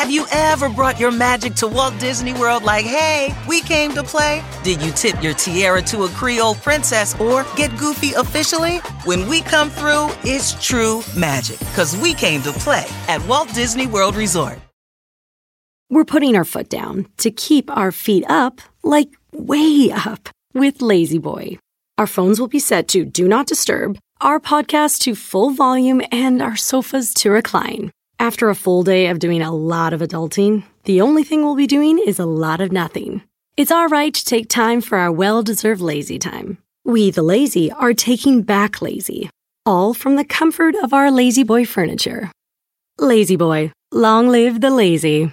Have you ever brought your magic to Walt Disney World like, hey, we came to play? Did you tip your tiara to a Creole princess or get goofy officially? When we come through, it's true magic because we came to play at Walt Disney World Resort. We're putting our foot down to keep our feet up, like way up, with La-Z-Boy. Our phones will be set to Do Not Disturb, our podcast to full volume, and our sofas to recline. After a full day of doing a lot of adulting, the only thing we'll be doing is a lot of nothing. It's our right to take time for our well deserved lazy time. We, the lazy, are taking back lazy, all from the comfort of our La-Z-Boy furniture. La-Z-Boy, long live the lazy.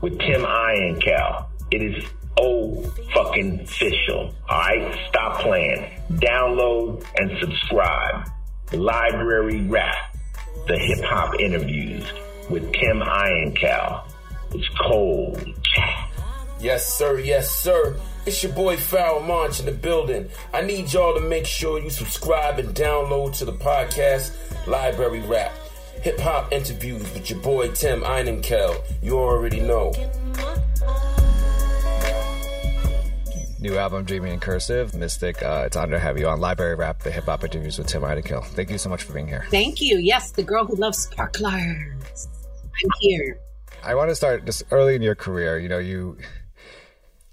with Tim Einenkel. It is oh fucking official. All right, stop playing. Download and subscribe. Library Rap, the hip hop interviews with Tim Einenkel. It's cold. Yes, sir. Yes, sir. It's your boy Pharoahe Monch in the building. I need y'all to make sure you subscribe and download to the podcast Library Rap hip hop interviews with your boy Tim Einenkel. You already know. New album, Dreaming in Cursive, Mystic. Uh, it's an honor to have you on Library Rap, the hip hop interviews with Tim Einenkel. Thank you so much for being here. Thank you. Yes, the girl who loves sparklers. I'm here. I want to start just early in your career. You know, you.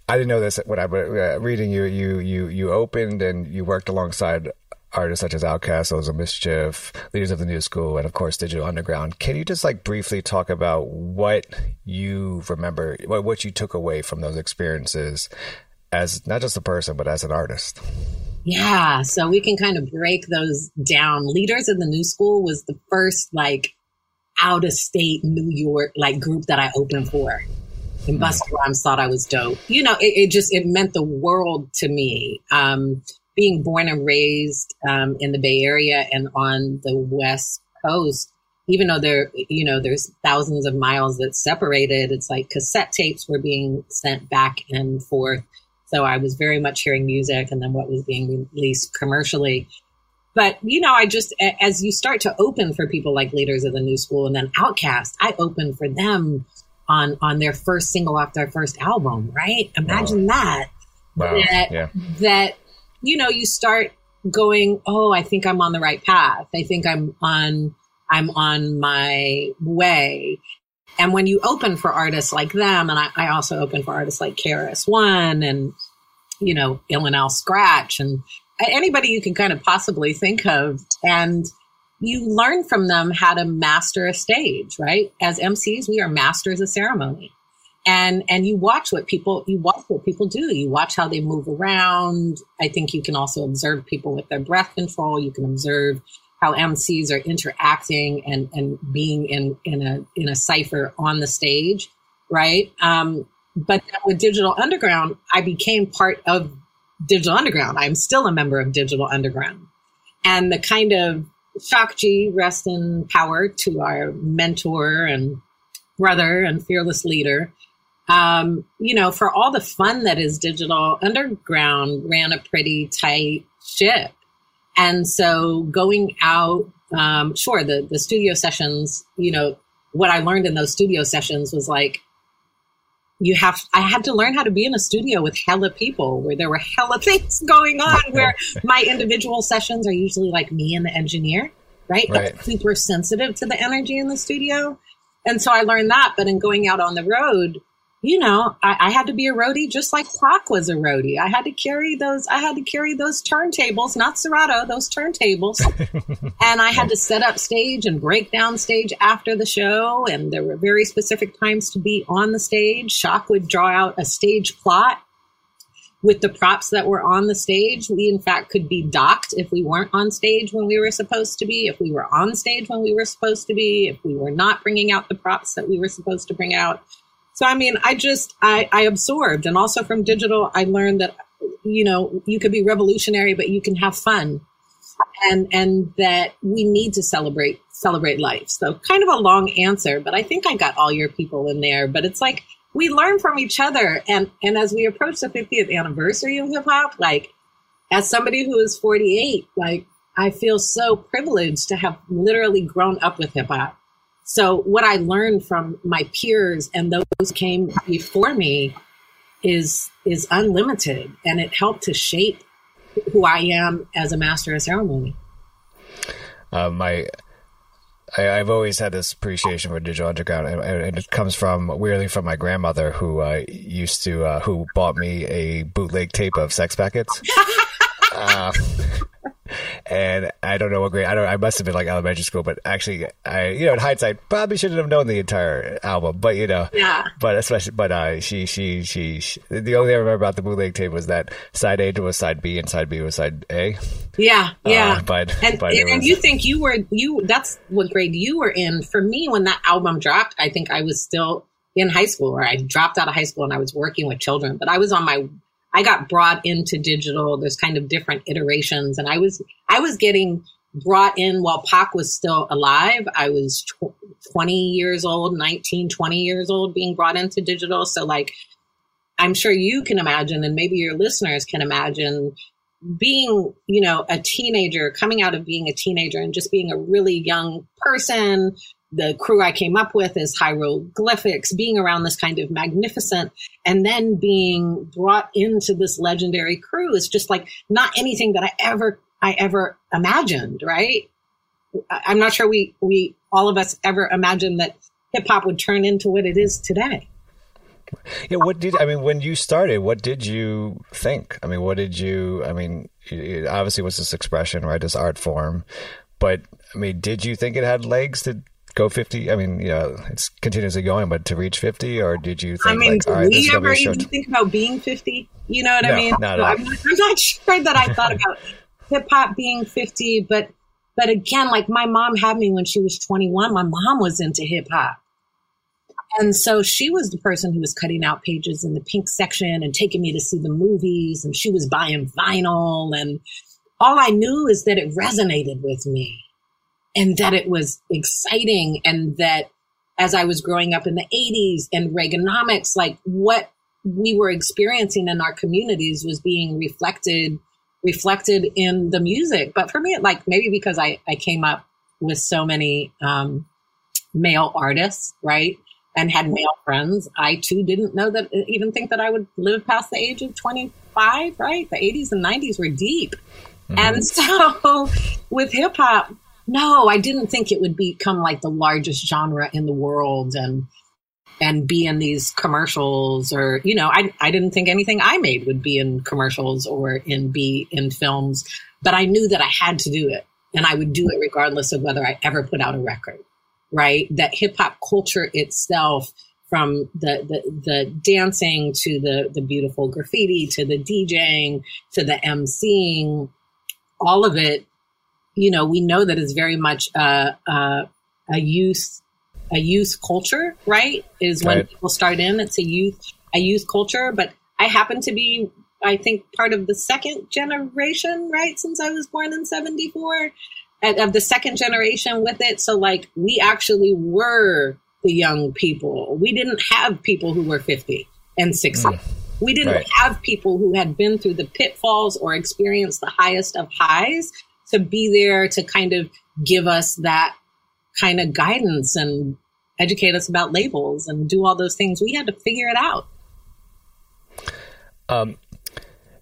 I didn't know this when I was uh, reading you. You you you opened and you worked alongside artists such as Outkast, Souls of Mischief, Leaders of the New School, and of course Digital Underground. Can you just like briefly talk about what you remember, what, what you took away from those experiences as not just a person, but as an artist? Yeah, so we can kind of break those down. Leaders of the New School was the first like out of state New York like group that I opened for. And Busta Rhymes thought I was dope. You know, it, it, just it meant the world to me. Um, being born and raised um, in the Bay Area and on the West Coast, even though there, you know, there's thousands of miles that separated, it's like cassette tapes were being sent back and forth. So I was very much hearing music and then what was being released commercially. But, you know, I just, as you start to open for people like Leaders of the New School and then Outkast, I opened for them on, on their first single off their first album, right? Imagine wow. that. Wow. That, yeah. that you know, you start going, oh, I think I'm on the right path. I think I'm on, I'm on my way. And when you open for artists like them, and I, I also open for artists like KRS One and, you know, Ill and Al Skratch and anybody you can kind of possibly think of. And you learn from them how to master a stage, right? As MCs, we are masters of ceremony and and you watch what people you watch what people do. You watch how they move around. I think you can also observe people with their breath control. You can observe how mcs are interacting and and being in in a in a cipher on the stage right? Um but with digital underground i became part of digital underground. I'm still a member of digital underground. And the kind of g rest in power to our mentor and brother and fearless leader um, you know, for all the fun that is digital, Underground ran a pretty tight ship. And so going out, um, sure, the, the studio sessions, you know, what I learned in those studio sessions was like, you have, I had to learn how to be in a studio with hella people where there were hella things going on, where my individual sessions are usually like me and the engineer, right? Right. Super sensitive to the energy in the studio. And so I learned that. But in going out on the road, you know, I, I, had to be a roadie just like Pac was a roadie. I had to carry those, I had to carry those turntables, not Serato, those turntables. and I had to set up stage and break down stage after the show. And there were very specific times to be on the stage. Shock would draw out a stage plot with the props that were on the stage. We, in fact, could be docked if we weren't on stage when we were supposed to be, if we were on stage when we were supposed to be, if we were not bringing out the props that we were supposed to bring out So, I mean, I just, I, I absorbed. And also from digital, I learned that, you know, you could be revolutionary, but you can have fun. And, and that we need to celebrate, celebrate life. So kind of a long answer, but I think I got all your people in there. But it's like, we learn from each other. And, and as we approach the 50th anniversary of hip hop, like, as somebody who is 48, like, I feel so privileged to have literally grown up with hip hop so what I learned from my peers and those came before me is is unlimited and it helped to shape who I am as a master of ceremony. Uh, my I, have always had this appreciation for digital underground, and, and, it comes from weirdly from my grandmother, who uh, used to uh, who bought me a bootleg tape of Sex Packets. uh, and I don't know what grade. I don't. I must have been like elementary school, but actually, I you know in hindsight probably shouldn't have known the entire album. But you know, yeah. But especially, but uh, she, she, she, she, The only thing I remember about the bootleg tape was that side A to was side B and side B was side A. Yeah, yeah. Uh, but and but and, was, you think you were you? That's what grade you were in. For me, when that album dropped, I think I was still in high school, or I dropped out of high school and I was working with children. But I was on my I got brought into digital. There's kind of different iterations, and I was I was getting brought in while Pac was still alive. I was tw- 20 years old, 19, 20 years old, being brought into digital. So like, I'm sure you can imagine, and maybe your listeners can imagine being, you know, a teenager, coming out of being a teenager and just being a really young person, the crew I came up with is hieroglyphics, being around this kind of magnificent, and then being brought into this legendary crew is just like not anything that I ever I ever imagined. Right? I'm not sure we we all of us ever imagined that hip hop would turn into what it is today. Yeah, what did I mean when you started? What did you think? I mean, what did you? I mean, it obviously was this expression, right? This art form, but I mean, did you think it had legs to go 50? I mean, yeah, it's continuously going, but to reach 50, or did you think, I mean, like, all right, we ever even think about being 50? You know what no, I mean? Not I'm, I'm not sure that I thought about hip hop being 50, but, but again, like my mom had me when she was 21. My mom was into hip hop. And so she was the person who was cutting out pages in the pink section and taking me to see the movies. And she was buying vinyl. And all I knew is that it resonated with me and that it was exciting and that as I was growing up in the 80s and Reaganomics, like what we were experiencing in our communities was being reflected reflected in the music. But for me, like maybe because I, I came up with so many um, male artists, right? And had male friends, I too didn't know that even think that I would live past the age of 25, right? The 80s and 90s were deep. Mm-hmm. And so with hip hop, no, I didn't think it would become like the largest genre in the world and and be in these commercials or you know I I didn't think anything I made would be in commercials or in be in films but I knew that I had to do it. And I would do it regardless of whether I ever put out a record right? That hip hop culture itself from the, the the dancing to the the beautiful graffiti to the DJing to the emceeing all of it you know, we know that it's very much a, a, a youth a youth culture, right? Is when right. people start in. It's a youth a youth culture, but I happen to be, I think, part of the second generation, right? Since I was born in '74, of the second generation with it. So, like, we actually were the young people. We didn't have people who were 50 and 60. Mm. We didn't right. have people who had been through the pitfalls or experienced the highest of highs to be there to kind of give us that kind of guidance and educate us about labels and do all those things. We had to figure it out. Um,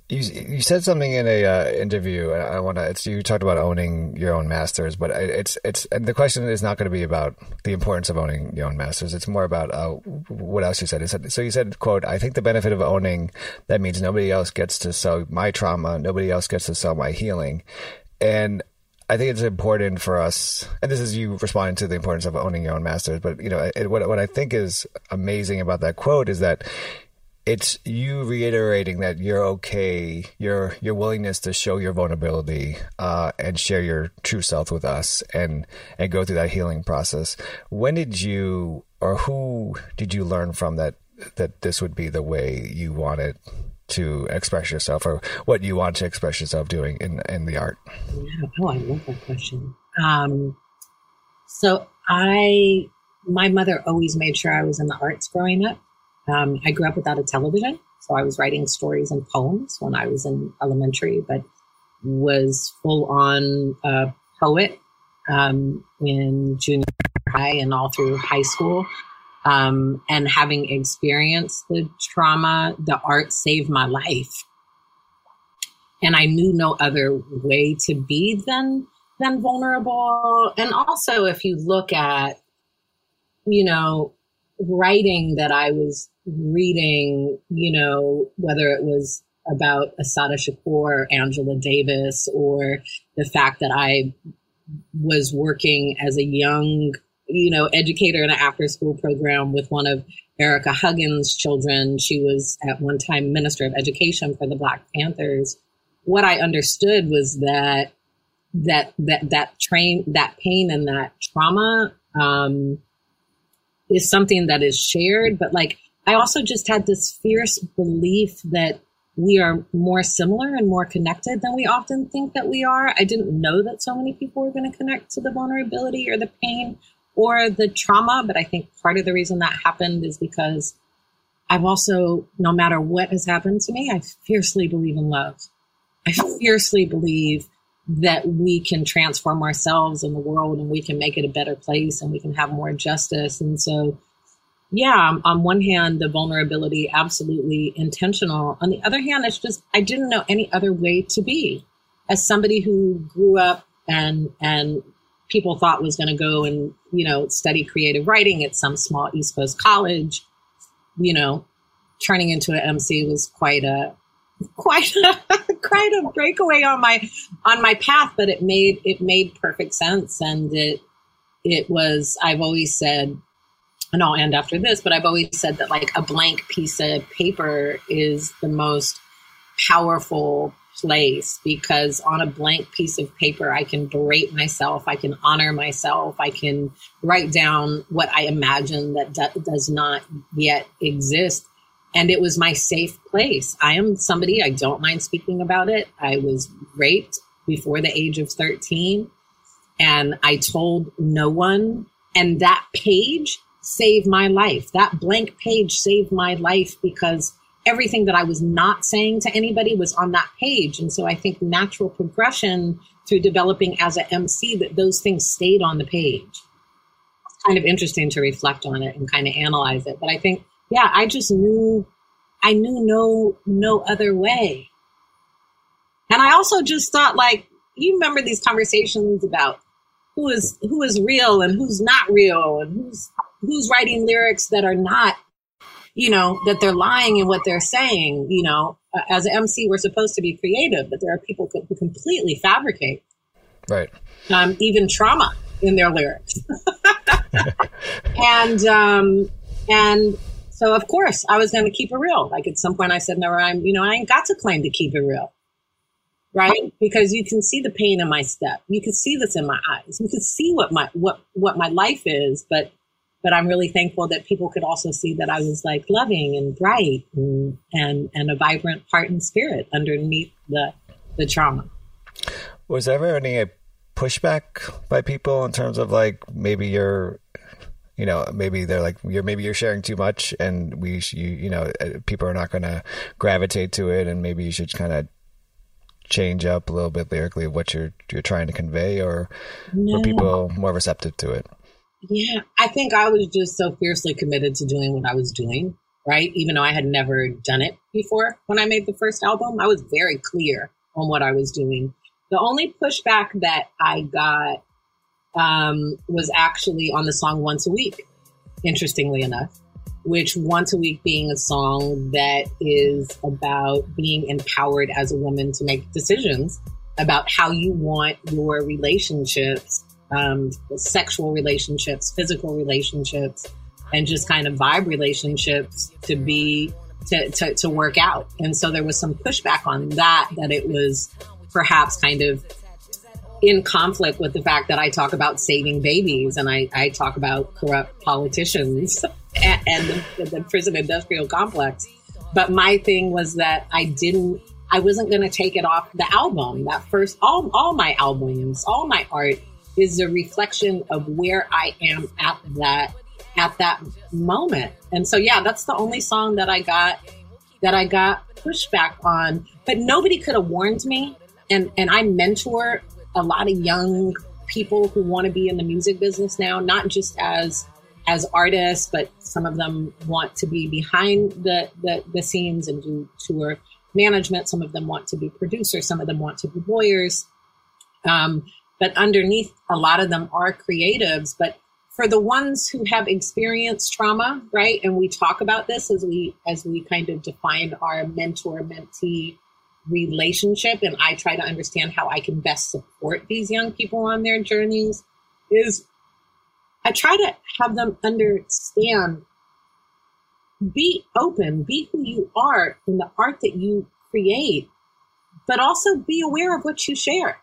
you you said something in a uh, interview. I want to. It's you talked about owning your own masters, but it's it's and the question is not going to be about the importance of owning your own masters. It's more about uh, what else you said. said. So you said, "quote I think the benefit of owning that means nobody else gets to sell my trauma, nobody else gets to sell my healing." And I think it's important for us, and this is you responding to the importance of owning your own masters. But you know, it, what what I think is amazing about that quote is that it's you reiterating that you're okay, your your willingness to show your vulnerability uh, and share your true self with us, and and go through that healing process. When did you, or who did you learn from that that this would be the way you wanted to express yourself, or what you want to express yourself doing in in the art? Yeah. Oh, I love that question. Um, so I, my mother always made sure I was in the arts growing up. Um, I grew up without a television, so I was writing stories and poems when I was in elementary, but was full on uh, poet um, in junior high and all through high school. Um, and having experienced the trauma, the art saved my life. And I knew no other way to be than than vulnerable. And also, if you look at, you know, writing that I was reading, you know, whether it was about Assata Shakur, Angela Davis, or the fact that I was working as a young, you know, educator in an after school program with one of Ericka Huggins' children. She was at one time Minister of Education for the Black Panthers. What I understood was that that that that train that pain and that trauma um, is something that is shared. But like I also just had this fierce belief that we are more similar and more connected than we often think that we are. I didn't know that so many people were going to connect to the vulnerability or the pain or the trauma, but I think part of the reason that happened is because I've also, no matter what has happened to me, I fiercely believe in love. I fiercely believe that we can transform ourselves and the world and we can make it a better place and we can have more justice. And so, yeah, on one hand, the vulnerability absolutely intentional. On the other hand, it's just I didn't know any other way to be. As somebody who grew up and and people thought was going to go and you know study creative writing at some small East Coast college, you know, turning into an MC was quite a quite a, quite a breakaway on my on my path, but it made it made perfect sense, and it it was. I've always said, and I'll end after this, but I've always said that like a blank piece of paper is the most powerful place because on a blank piece of paper I can berate myself, I can honor myself, I can write down what I imagine that do- does not yet exist and it was my safe place. I am somebody, I don't mind speaking about it. I was raped before the age of 13 and I told no one. And that page saved my life. That blank page saved my life because everything that I was not saying to anybody was on that page. And so I think natural progression through developing as an MC that those things stayed on the page. It's kind of interesting to reflect on it and kind of analyze it. But I think yeah, I just knew I knew no no other way. And I also just thought like you remember these conversations about who is who is real and who's not real and who's who's writing lyrics that are not you know that they're lying in what they're saying you know as an mc we're supposed to be creative but there are people who completely fabricate right um, even trauma in their lyrics and um, and so of course I was going to keep it real. Like at some point I said, no, I'm, you know, I ain't got to claim to keep it real. Right. Because you can see the pain in my step. You can see this in my eyes. You can see what my, what, what my life is. But, but I'm really thankful that people could also see that I was like loving and bright and, and, and a vibrant heart and spirit underneath the, the trauma. Was there ever any pushback by people in terms of like maybe you're you know maybe they're like you're maybe you're sharing too much and we you you know uh, people are not going to gravitate to it and maybe you should kind of change up a little bit lyrically of what you're you're trying to convey or no. were people more receptive to it yeah i think i was just so fiercely committed to doing what i was doing right? Even though i had never done it before when i made the first album i was very clear on what i was doing. The only pushback that i got um, was actually on the song Once a Week, interestingly enough, which Once a Week being a song that is about being empowered as a woman to make decisions about how you want your relationships, um, sexual relationships, physical relationships, and just kind of vibe relationships to be to, to, to work out. And so there was some pushback on that, that it was perhaps kind of in conflict with the fact that I talk about saving babies and I, I talk about corrupt politicians and, and the, the prison industrial complex. But my thing was that I didn't, I wasn't going to take it off the album. That first, all, all my albums, all my art is a reflection of where I am at that, at that moment. And so, yeah, that's the only song that I got, that I got pushback on, but nobody could have warned me. And, and I mentor a lot of young people who want to be in the music business now, not just as as artists, but some of them want to be behind the, the, the scenes and do tour management. Some of them want to be producers. Some of them want to be lawyers. Um, but underneath, a lot of them are creatives. But for the ones who have experienced trauma, right? And we talk about this as we as we kind of define our mentor mentee relationship, and I try to understand how I can best support these young people on their journeys. Is I try to have them understand be open, be who you are in the art that you create, but also be aware of what you share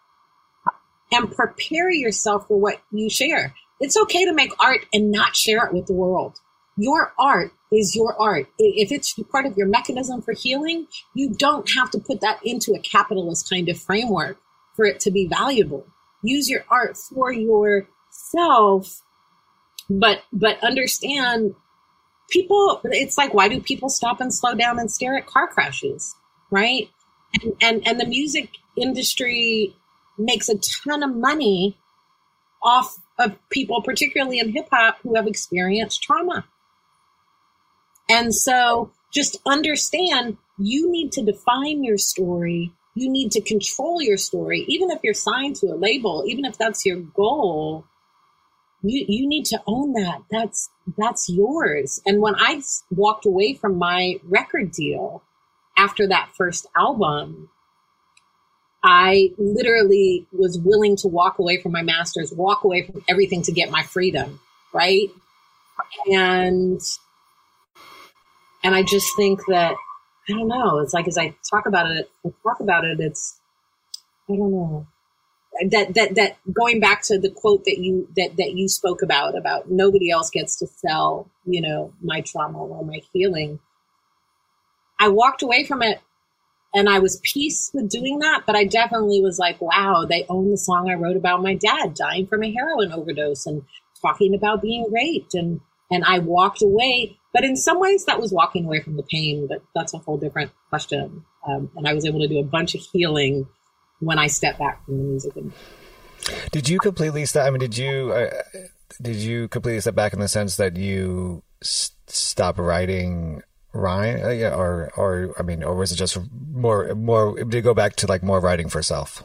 and prepare yourself for what you share. It's okay to make art and not share it with the world. Your art is your art. If it's part of your mechanism for healing, you don't have to put that into a capitalist kind of framework for it to be valuable. Use your art for yourself but but understand people it's like why do people stop and slow down and stare at car crashes right and and, and the music industry makes a ton of money off of people particularly in hip hop who have experienced trauma. And so just understand you need to define your story. You need to control your story. Even if you're signed to a label even if that's your goal you you need to own that. That's that's yours. And when i walked away from my record deal after that first album i literally was willing to walk away from my masters walk away from everything to get my freedom right? And and i just think that i don't know it's like as i talk about it I talk about it it's i don't know. That that that going back to the quote that you that that you spoke about about nobody else gets to sell you know my trauma or my healing i walked away from it and i was peace with doing that but i definitely was like wow they own the song i wrote about my dad dying from a heroin overdose and talking about being raped and and i walked away but in some ways that was walking away from the pain but that's a whole different question um, and i was able to do a bunch of healing when I step back from the music. Did you completely step? I mean, did you uh, did you completely step back in the sense that you s- stop writing rhyme, uh, yeah, or or I mean, or was it just more more? Did go back to like more writing for self?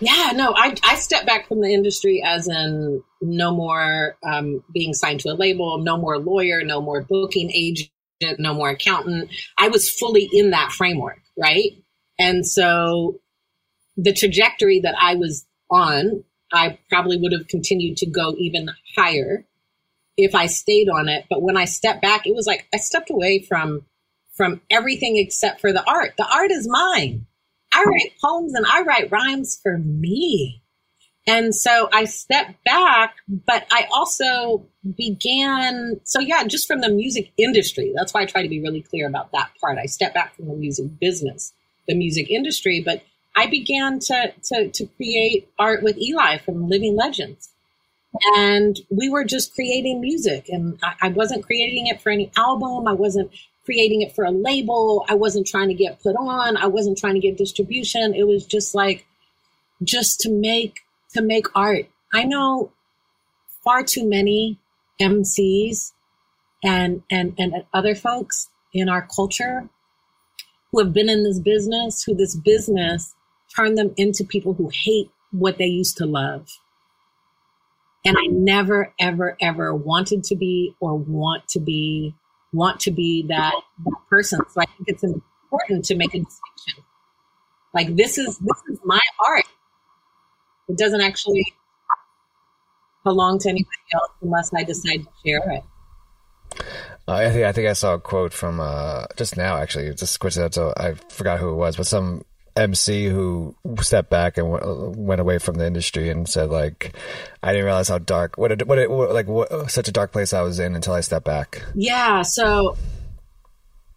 Yeah, no, I I stepped back from the industry as in no more um, being signed to a label, no more lawyer, no more booking agent, no more accountant. I was fully in that framework, right? And so the trajectory that I was on, I probably would have continued to go even higher if I stayed on it. But when I stepped back, it was like I stepped away from from everything except for the art. The art is mine. I write poems and I write rhymes for me. And so I stepped back, but I also began. So, yeah, just from the music industry. That's why I try to be really clear about that part. I stepped back from the music business, the music industry, but I began to, to, to create art with Eligh from Living Legends. And we were just creating music. And I, I wasn't creating it for any album. I wasn't creating it for a label. I wasn't trying to get put on. I wasn't trying to get distribution. It was just like, just to make, to make art. I know far too many MCs and, and, and other folks in our culture who have been in this business, who this business turn them into people who hate what they used to love. And I never, ever, ever wanted to be or want to be, want to be that, that person. So I think it's important to make a distinction. Like this is, this is my art. It doesn't actually belong to anybody else unless I decide to share it. Uh, I think I think I saw a quote from uh, just now actually just coincidental. I forgot who it was, but some MC who stepped back and w- went away from the industry and said like, I didn't realize how dark, what, it, what, it, what like what, such a dark place I was in until I stepped back. Yeah. So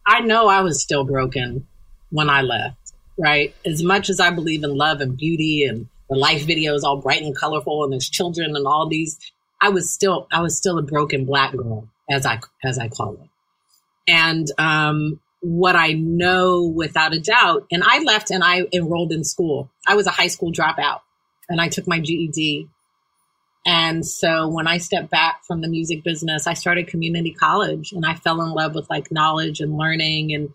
I know I was still broken when I left, right? As much as I believe in love and beauty and the life video is all bright and colorful and there's children and all these, I was still, I was still a broken black girl as I, as I call it. And, um, what I know without a doubt. And I left and I enrolled in school. I was a high school dropout and I took my GED. And so when I stepped back from the music business, I started community college and I fell in love with like knowledge and learning and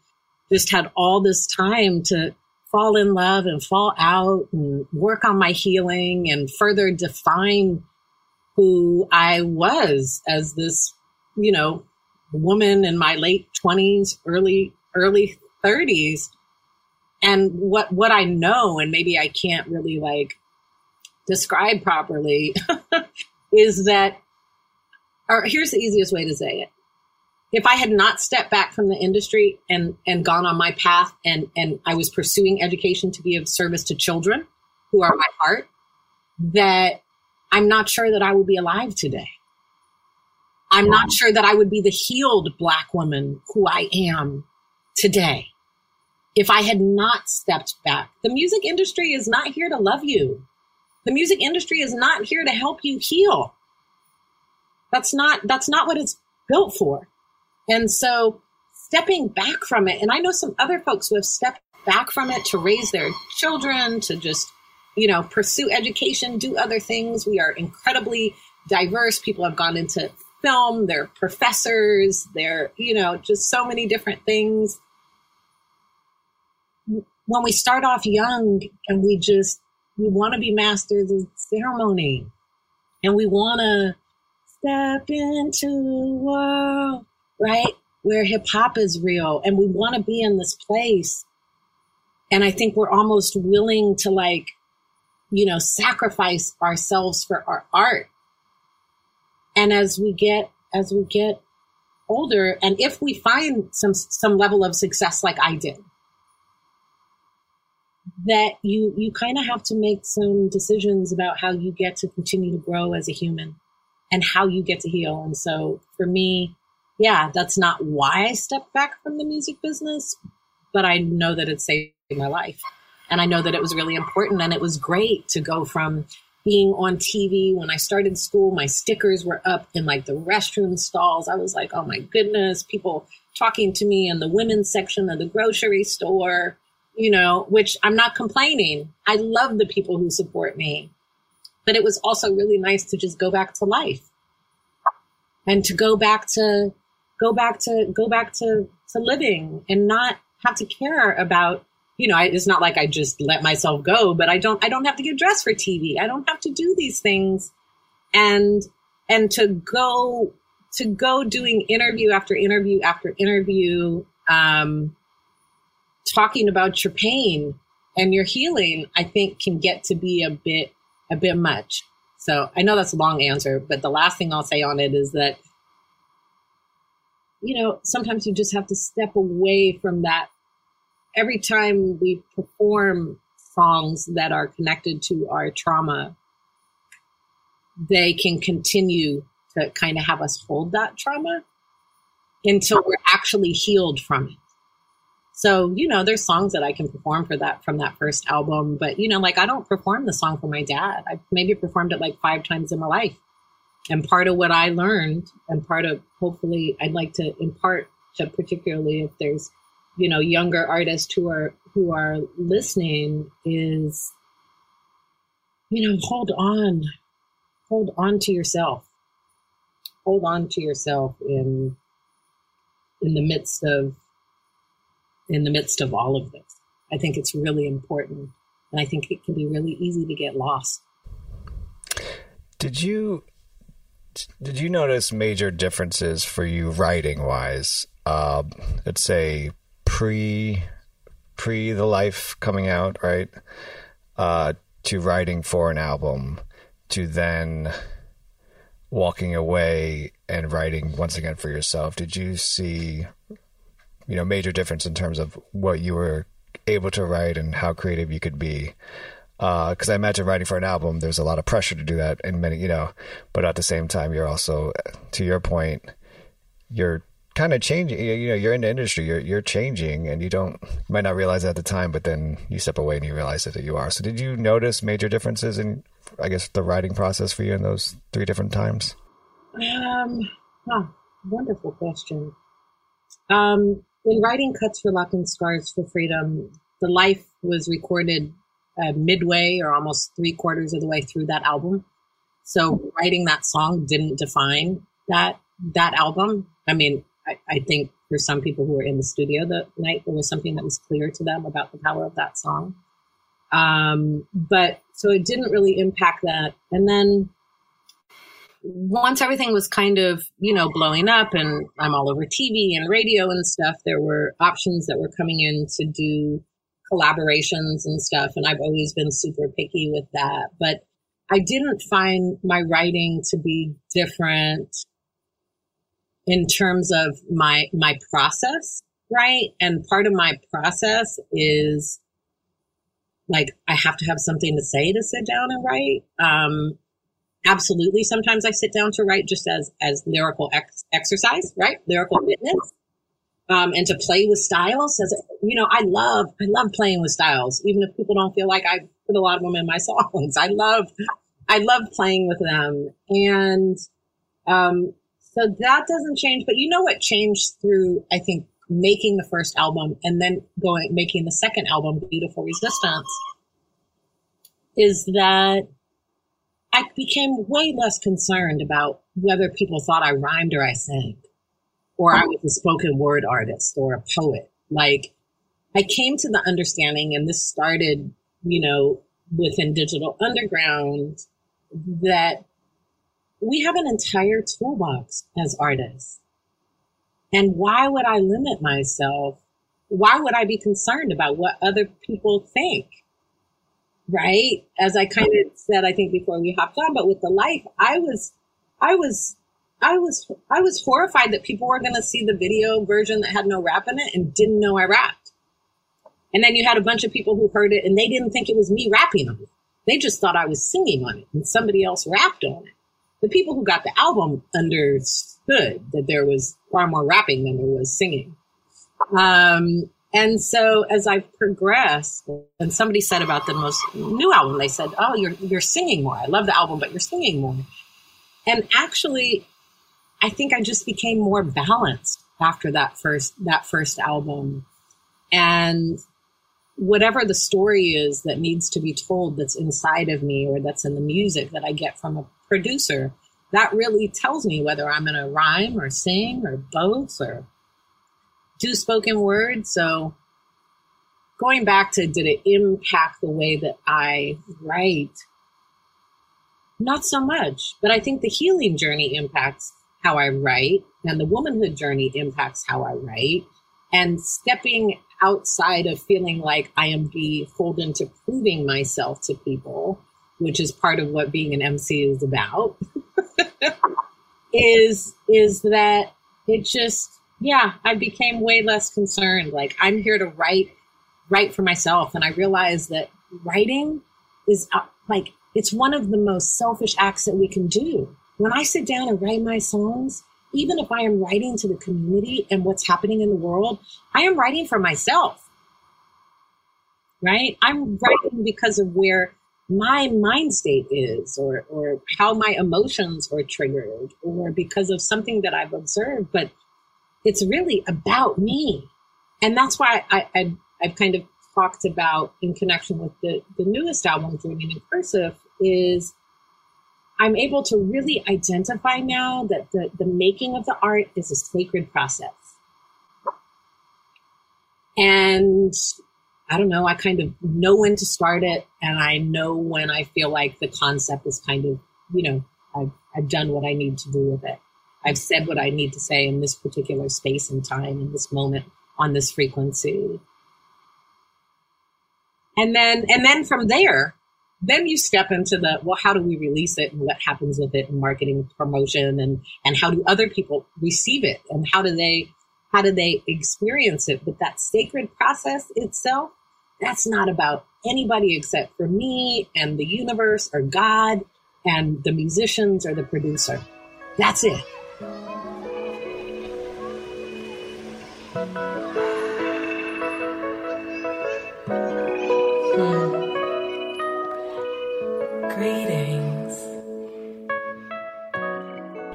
just had all this time to fall in love and fall out and work on my healing and further define who I was as this, you know, woman in my late 20s, early early 30s and what what I know and maybe I can't really like describe properly is that or here's the easiest way to say it. If I had not stepped back from the industry and and gone on my path and and I was pursuing education to be of service to children who are my heart that I'm not sure that I would be alive today. I'm not sure that I would be the healed black woman who I am today if I had not stepped back. The music industry is not here to love you. The music industry is not here to help you heal. That's not that's not what it's built for. And so stepping back from it, and I know some other folks who have stepped back from it to raise their children, to just, you know, pursue education, do other things. We are incredibly diverse. People have gone into film, they're professors, they're, you know, just so many different things when we start off young and we just we want to be masters of ceremony. And we want to step into the world right? Where hip hop is real. And we want to be in this place. And i think we're almost willing to like you know sacrifice ourselves for our art. And as we get as we get older and if we find some some level of success like i did that you you kind of have to make some decisions about how you get to continue to grow as a human and how you get to heal. And so for me, yeah, that's not why I stepped back from the music business, but I know that it saved my life. And I know that it was really important and it was great to go from being on TV when I started school, my stickers were up in like the restroom stalls. I was like, oh my goodness, people talking to me in the women's section of the grocery store you know, which I'm not complaining. I love the people who support me. But it was also really nice to just go back to life and to go back to go back to go back to to living and not have to care about you know I, it's not like i just let myself go but i don't i don't have to get dressed for tv i don't have to do these things and and to go to go doing interview after interview after interview um talking about your pain and your healing, I think can get to be a bit a bit much. So I know that's a long answer, but the last thing I'll say on it is that you know, sometimes you just have to step away from that. Every time we perform songs that are connected to our trauma, they can continue to kind of have us hold that trauma until we're actually healed from it. So, you know, there's songs that I can perform for that from that first album, but you know, like I don't perform the song for my dad. I maybe performed it like five times in my life. And part of what I learned and part of hopefully I'd like to impart to particularly if there's, you know, younger artists who are who are listening is you know, hold on. Hold on to yourself. Hold on to yourself in in the midst of in the midst of all of this. I think it's really important. And I think it can be really easy to get lost. Did you did you notice major differences for you writing wise? Uh, let's say pre pre the life coming out, right? Uh, to writing for an album, to then walking away and writing once again for yourself. Did you see you know major difference in terms of what you were able to write and how creative you could be. Because uh, I imagine writing for an album, there's a lot of pressure to do that, and many, you know, but at the same time, you're also, to your point, you're kind of changing. You know, you're in the industry, you're you're changing, and you don't you might not realize it at the time, but then you step away and you realize that you are. So, did you notice major differences in, I guess, the writing process for you in those three different times? Um, oh, wonderful question. Um, in writing Cuts for Luck and Scars for Freedom, the life was recorded uh, midway or almost three quarters of the way through that album. So writing that song didn't define that that album. I mean, I, I think for some people who were in the studio that night, there was something that was clear to them about the power of that song. Um, but so it didn't really impact that. And then once everything was kind of, you know, blowing up and I'm all over TV and radio and stuff, there were options that were coming in to do collaborations and stuff. And I've always been super picky with that. But I didn't find my writing to be different in terms of my my process, right? And part of my process is like I have to have something to say to sit down and write. Um, absolutely, sometimes I sit down to write just as as lyrical ex- exercise, right? Lyrical fitness. Um, and to play with styles as you know i love i love playing with styles even if people don't feel like i put a lot of them in my songs i love i love playing with them and um, so that doesn't change. But you know what changed through, I think, making the first album and then going, making the second album, Beautiful Resistance, is that I became way less concerned about whether people thought I rhymed or I sang, or I was a spoken word artist or a poet. Like, I came to the understanding, and this started, you know, within Digital Underground, that we have an entire toolbox as artists. And why would I limit myself? Why would I be concerned about what other people think? Right? As I kind of said, I think before we hopped on, but with the life, I was, I was, I was, I was horrified that people were going to see the video version that had no rap in it and didn't know I rapped. And then you had a bunch of people who heard it and they didn't think it was me rapping on it. They just thought I was singing on it and somebody else rapped on it the people who got the album understood that there was far more rapping than there was singing. Um, and so as I progressed, and somebody said about the most new album, they said, "Oh, you're you're singing more. I love the album, but you're singing more." And actually, I think I just became more balanced after that first that first album, and whatever the story is that needs to be told that's inside of me or that's in the music that I get from a producer, that really tells me whether I'm going to rhyme or sing or both or do spoken word. So going back to did it impact the way that I write? Not so much, but I think the healing journey impacts how I write and the womanhood journey impacts how I write and stepping outside of feeling like I am beholden to proving myself to people which is part of what being an MC is about, is is that it just yeah, I became way less concerned. Like I'm here to write write for myself and I realized that writing is uh, like it's one of the most selfish acts that we can do. When I sit down and write my songs, even if I am writing to the community and what's happening in the world, I am writing for myself. Right? I'm writing because of where my mind state is or or how my emotions are triggered or because of something that I've observed but it's really about me and that's why I, I I've kind of talked about in connection with the the newest album Dreaming in Cursive is I'm able to really identify now that the the making of the art is a sacred process and I don't know, I kind of know when to start it and I know when I feel like the concept is kind of, you know, I've, I've done what I need to do with it. I've said what I need to say in this particular space and time, in this moment, on this frequency. And then, and then from there, then you step into the, well, how do we release it and what happens with it and marketing promotion and, and how do other people receive it and how do they, how do they experience it? But that sacred process itself that's not about anybody except for me and the universe or God and the musicians or the producer. That's it. Greetings.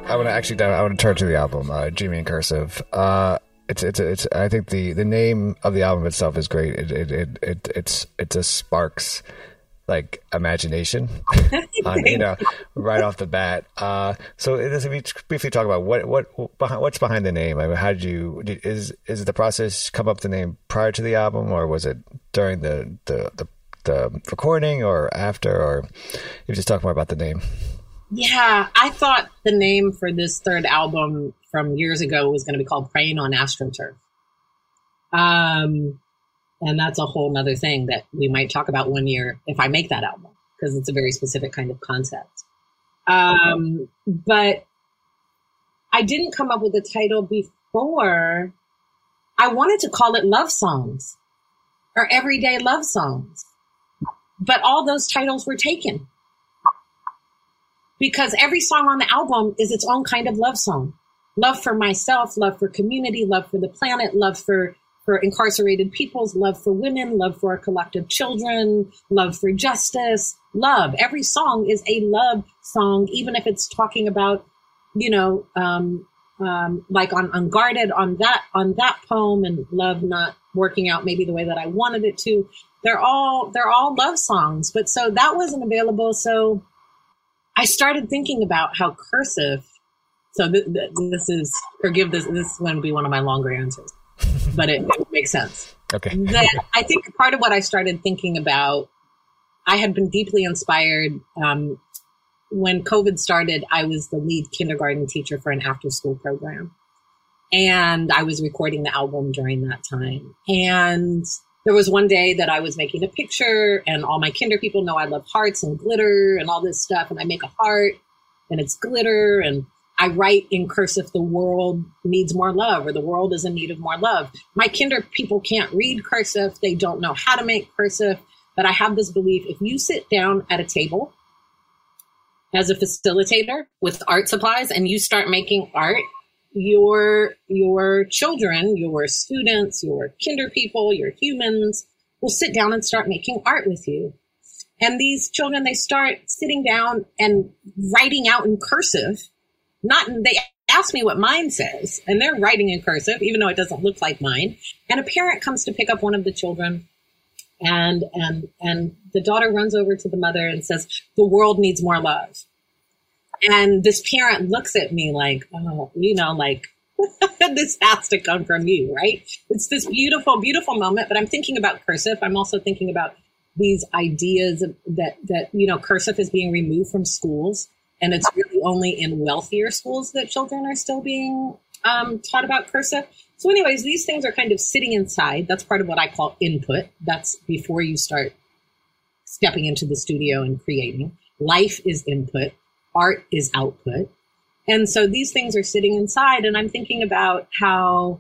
I want to actually. I want to turn to the album, uh, Dreaming in Cursive. Uh, it's it's it's. I think the the name of the album itself is great. It it it, it it's it just sparks like imagination, on, you know, right off the bat. Uh, so let's briefly talk about what what what's behind the name. I mean, how did you is is the process come up the name prior to the album, or was it during the the the, the recording, or after, or if you just talk more about the name? Yeah, I thought the name for this third album from years ago was going to be called Praying on AstroTurf. Um, and that's a whole nother thing that we might talk about one year if I make that album, because it's a very specific kind of concept. Um, but I didn't come up with a title before. I wanted to call it Love Songs or Everyday Love Songs. But all those titles were taken because every song on the album is its own kind of love song. Love for myself, love for community, love for the planet, love for for incarcerated peoples, love for women, love for our collective children, love for justice, love. Every song is a love song, even if it's talking about, you know, um, um, like on Unguarded on that on that poem and love not working out maybe the way that I wanted it to. They're all they're all love songs, but so that wasn't available. So I started thinking about how cursive. So th- th- this is forgive this. This is going to be one of my longer answers, but it, it makes sense. Okay. that I think part of what I started thinking about, I had been deeply inspired. Um, when COVID started, I was the lead kindergarten teacher for an after school program. And I was recording the album during that time. And there was one day that I was making a picture, and all my kinder people know I love hearts and glitter and all this stuff. And I make a heart, and it's glitter, and I write in cursive, the world needs more love, or the world is in need of more love. My kinder people can't read cursive, they don't know how to make cursive, but I have this belief if you sit down at a table as a facilitator with art supplies and you start making art, your your children, your students, your kinder people, your humans will sit down and start making art with you. And these children, they start sitting down and writing out in cursive. Not they ask me what mine says, and they're writing in cursive, even though it doesn't look like mine. And a parent comes to pick up one of the children, and and and the daughter runs over to the mother and says, "The world needs more love." And this parent looks at me like, oh, you know, like this has to come from you, right? It's this beautiful, beautiful moment. But I'm thinking about cursive. I'm also thinking about these ideas that that you know, cursive is being removed from schools, and it's really only in wealthier schools that children are still being um, taught about cursive. So, anyways, these things are kind of sitting inside. That's part of what I call input. That's before you start stepping into the studio and creating. Life is input art is output. And so these things are sitting inside, and I'm thinking about how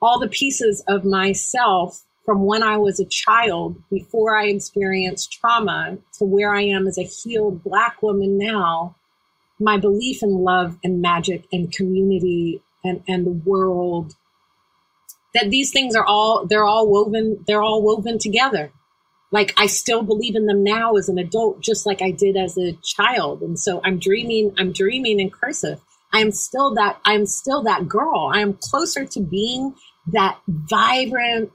all the pieces of myself from when I was a child, before I experienced trauma, to where I am as a healed Black woman now, my belief in love and magic and community and, and the world, that these things are all, they're all woven, they're all woven together like I still believe in them now as an adult, just like I did as a child. And so I'm dreaming, I'm dreaming in cursive. I am still that, I'm still that girl. I am closer to being that vibrant,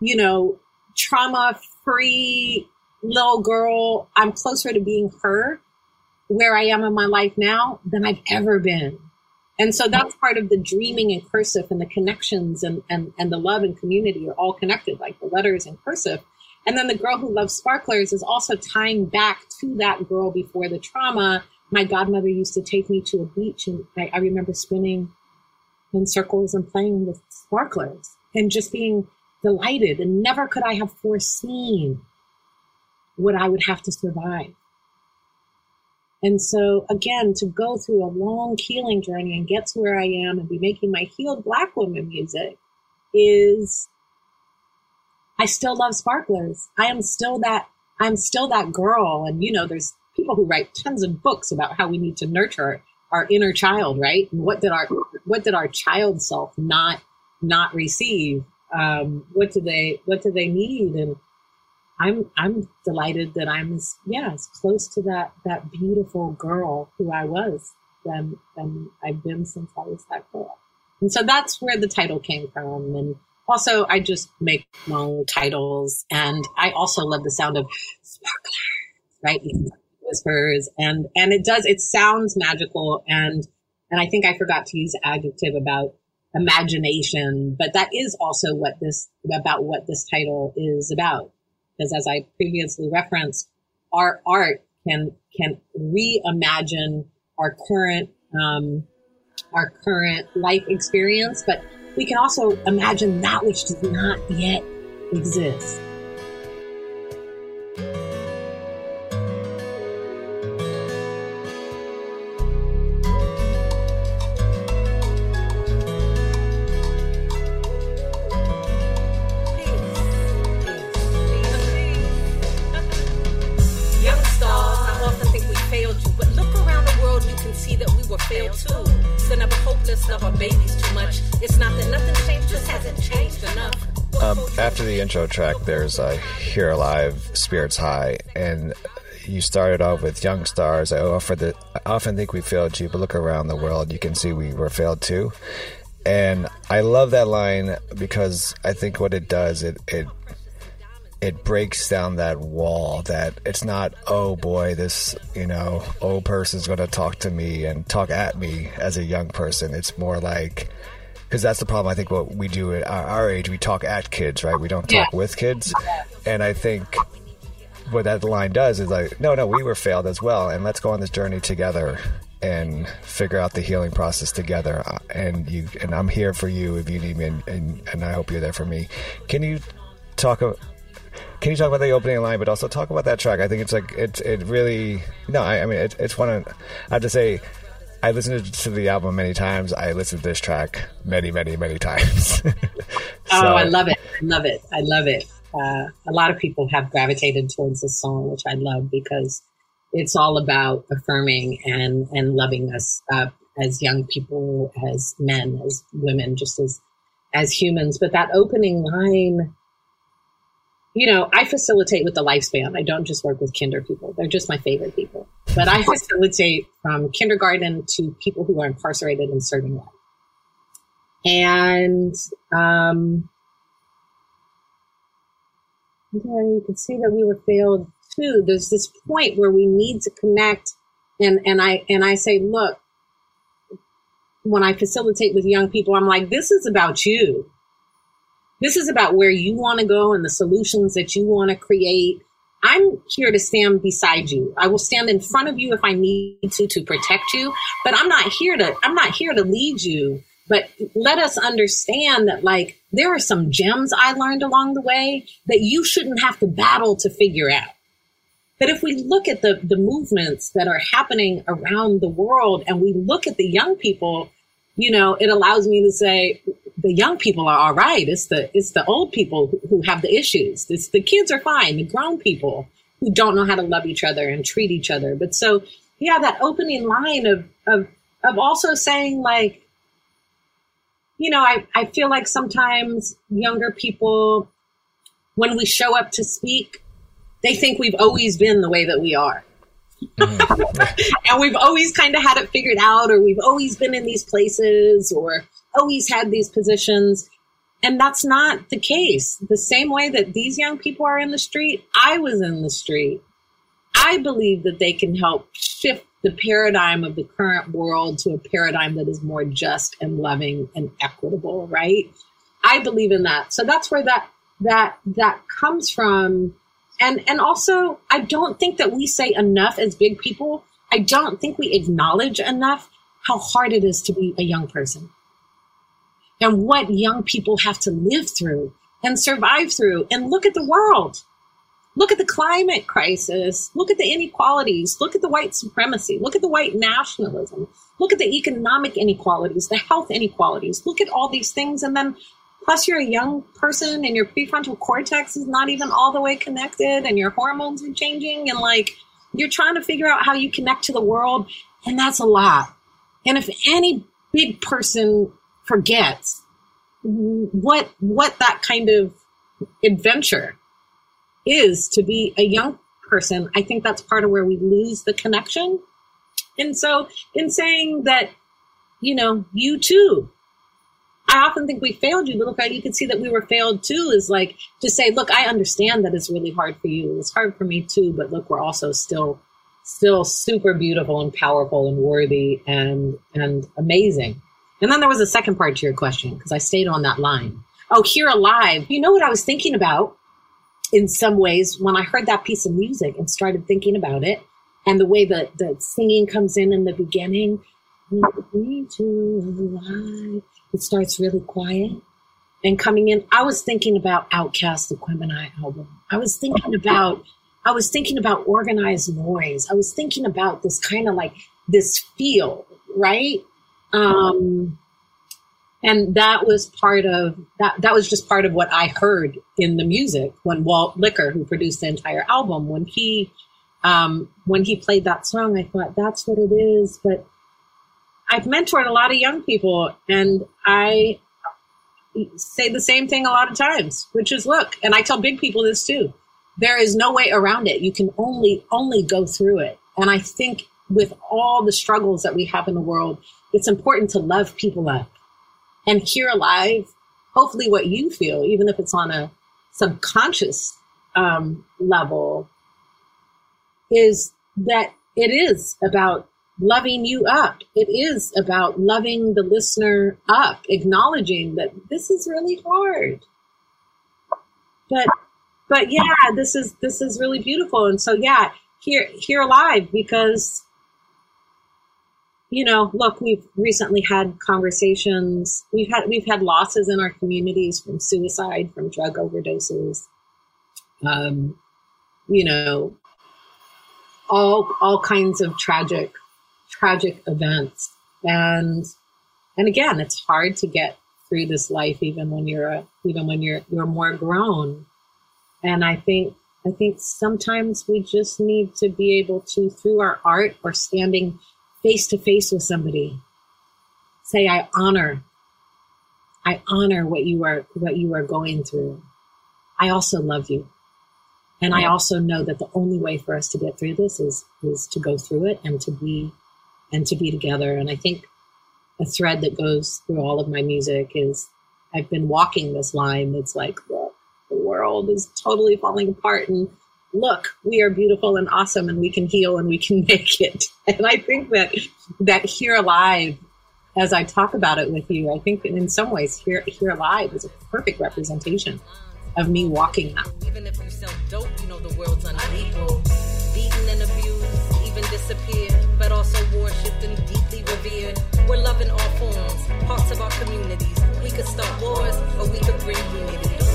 you know, trauma free little girl. I'm closer to being her where I am in my life now than I've ever been. And so that's part of the dreaming in cursive and the connections and, and, and the love and community are all connected, like the letters in cursive. And then the girl who loves sparklers is also tying back to that girl before the trauma. My godmother used to take me to a beach, and I, I remember spinning in circles and playing with sparklers and just being delighted. And never could I have foreseen what I would have to survive. And so, again, to go through a long healing journey and get to where I am and be making my healed Black woman music is I still love sparklers. I am still that, I'm still that girl. And, you know, there's people who write tons of books about how we need to nurture our inner child, right? And what did our, what did our child self not, not receive? Um, what do they, what do they need? And I'm, I'm delighted that I'm as, yeah, as close to that, that beautiful girl who I was than, than I've been since I was that girl. And so that's where the title came from. And also, I just make long titles, and I also love the sound of sparklers, right? Whispers, and and it does. It sounds magical, and and I think I forgot to use adjective about imagination, but that is also what this about what this title is about. Because as I previously referenced, our art can can reimagine our current um, our current life experience, but we can also imagine that which does not yet exist. Intro track, there's a Here Alive, Spirits High, and you started off with Young Stars. I often, the, I often think we failed you, but look around the world, you can see we were failed too. And I love that line because I think what it does, it, it it breaks down that wall that it's not oh boy this you know old person's going to talk to me and talk at me as a young person it's more like because that's the problem. I think what we do at our, our, age, we talk at kids, right? We don't talk yeah. with kids, and I think what that line does is like, no, no, we were failed as well, and let's go on this journey together and figure out the healing process together. Uh, and you and I'm here for you if you need me, and, and, and I hope you're there for me. Can you talk? Can you talk about the opening line, but also talk about that track? I think it's like it's it really no. I, I mean, it, it's one of I have to say I listened to the album many times. I listened to this track many, many, many times. so. Oh, I love it. I love it. I love it. Uh, a lot of people have gravitated towards this song, which I love because it's all about affirming and, and loving us up as young people, as men, as women, just as, as humans. But that opening line, you know, I facilitate with the lifespan. I don't just work with kinder people. They're just my favorite people. But I facilitate from kindergarten to people who are incarcerated and serving life. And um, yeah, you can see that we were failed too. There's this point where we need to connect, and and I and I say, look, when I facilitate with young people, I'm like, this is about you. This is about where you want to go and the solutions that you want to create. I'm here to stand beside you. I will stand in front of you if I need to to protect you, but I'm not here to I'm not here to lead you. But let us understand that like there are some gems I learned along the way that you shouldn't have to battle to figure out. But if we look at the the movements that are happening around the world and we look at the young people, you know, it allows me to say, the young people are all right. It's the it's the old people who, have the issues. It's the kids are fine. The grown people who don't know how to love each other and treat each other. But so yeah, that opening line of of of also saying like, you know, I, I feel like sometimes younger people when we show up to speak, they think we've always been the way that we are. Mm. and we've always kind of had it figured out, or we've always been in these places, or always had these positions. And that's not the case. The same way that these young people are in the street, I was in the street. I believe that they can help shift the paradigm of the current world to a paradigm that is more just and loving and equitable, right? I believe in that. So that's where that that that comes from. And and also I don't think that we say enough as big people. I don't think we acknowledge enough how hard it is to be a young person and what young people have to live through and survive through. And look at the world. Look at the climate crisis. Look at the inequalities. Look at the white supremacy. Look at the white nationalism. Look at the economic inequalities, the health inequalities. Look at all these things. And then Plus, you're a young person and your prefrontal cortex is not even all the way connected, and your hormones are changing, and like you're trying to figure out how you connect to the world, and that's a lot. And if any big person forgets what what that kind of adventure is to be a young person, I think that's part of where we lose the connection. And so, in saying that, you know, you too I often think we failed you, but look, you can see that we were failed too. Is like to say, look, I understand that it's really hard for you. It's hard for me too, but look, we're also still, still super beautiful and powerful and worthy and and amazing. And then there was a second part to your question because I stayed on that line. Oh, here alive. You know what I was thinking about in some ways when I heard that piece of music and started thinking about it and the way that the singing comes in in the beginning. It starts really quiet and coming in. I was thinking about Outkast, the Aquemini album. I was thinking about, I was thinking about Organized Noize. I was thinking about this kind of like this feel, right? Um, and that was part of that. That was just part of what I heard in the music when Walt Liquor, who produced the entire album, when he um, when he played that song, I thought that's what it is. But I've mentored a lot of young people, and I say the same thing a lot of times, which is look, and I tell big people this too. There is no way around it. You can only only go through it. And I think with all the struggles that we have in the world, it's important to love people up. And here alive, hopefully what you feel, even if it's on a subconscious um, level, is that it is about loving you up. It is about loving the listener up, acknowledging that this is really hard. But but yeah, this is this is really beautiful. And so yeah, here here alive because you know, look, we've recently had conversations. We've had we've had losses in our communities from suicide, from drug overdoses. Um, you know, all all kinds of tragic tragic events. And and again, it's hard to get through this life even when you're a, even when you're you're more grown. And I think I think sometimes we just need to be able to through our art or standing face to face with somebody say I honor I honor what you are what you are going through. I also love you. And I also know that the only way for us to get through this is is to go through it and to be and to be together. And I think a thread that goes through all of my music is I've been walking this line that's like, look, the world is totally falling apart and look, we are beautiful and awesome and we can heal and we can make it. And I think that that here alive, as I talk about it with you, I think in some ways here here alive is a perfect representation of me walking that. Even if you sell dope, you know the world's unequal. Beaten and abused, even disappear but also worshipped and deeply revered. We're loving all forms, parts of our communities. We could start wars or we could bring unity.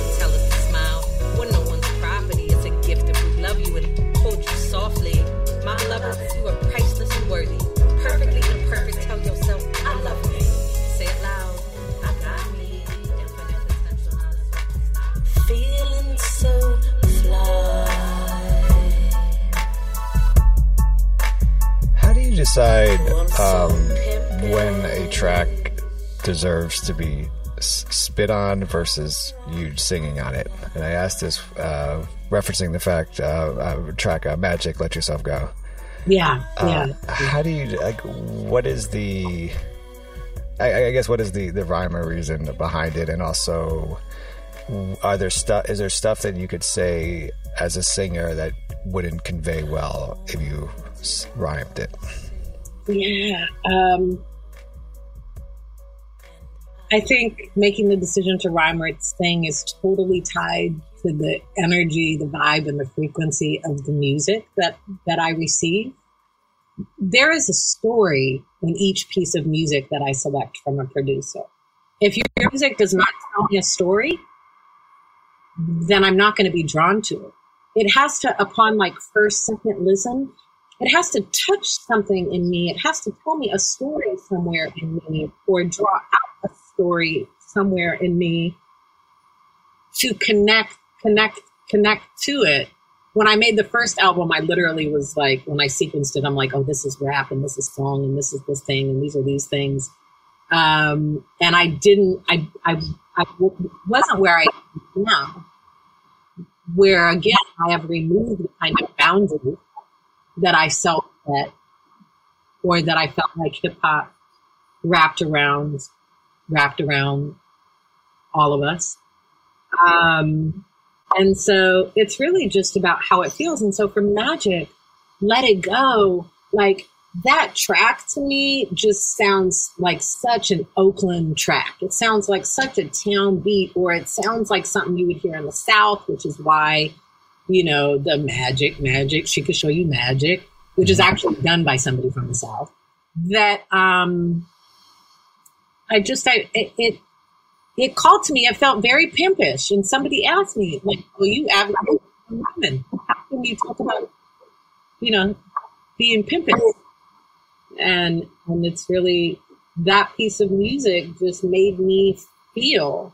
Deserves to be spit on versus you singing on it? And I asked this uh, referencing the fact uh, uh, track uh, "Magic," "Let Yourself Go." Yeah, uh, yeah. How do you like? What is the? I, I guess what is the the rhyme or reason behind it, and also are there stuff? Is there stuff that you could say as a singer that wouldn't convey well if you rhymed it? Yeah. Um, I think making the decision to rhyme or thing is totally tied to the energy, the vibe, and the frequency of the music that, that I receive. There is a story in each piece of music that I select from a producer. If your music does not tell me a story, then I'm not going to be drawn to it. It has to, upon like first, second listen, it has to touch something in me. It has to tell me a story somewhere in me or draw out a story somewhere in me to connect, connect, connect to it. When I made the first album, I literally was like, when I sequenced it, I'm like, oh, this is rap and this is song and this is this thing and these are these things. Um, and I didn't, I, I, I wasn't where I am now, where again, I have removed the kind of boundary that I felt that, or that I felt like hip hop wrapped around, wrapped around all of us. Um, and so it's really just about how it feels. And so for Magic, Let It Go, like that track to me just sounds like such an Oakland track. It sounds like such a town beat, or it sounds like something you would hear in the South, which is why, you know, the magic, magic, she could show you magic, which is actually done by somebody from the South. That, um, I just, I, it, it it called to me. I felt very pimpish, and somebody asked me, like, "Well, you advocate women. Oh. How can you talk about, you know, being pimpish?" Oh. And and it's really that piece of music just made me feel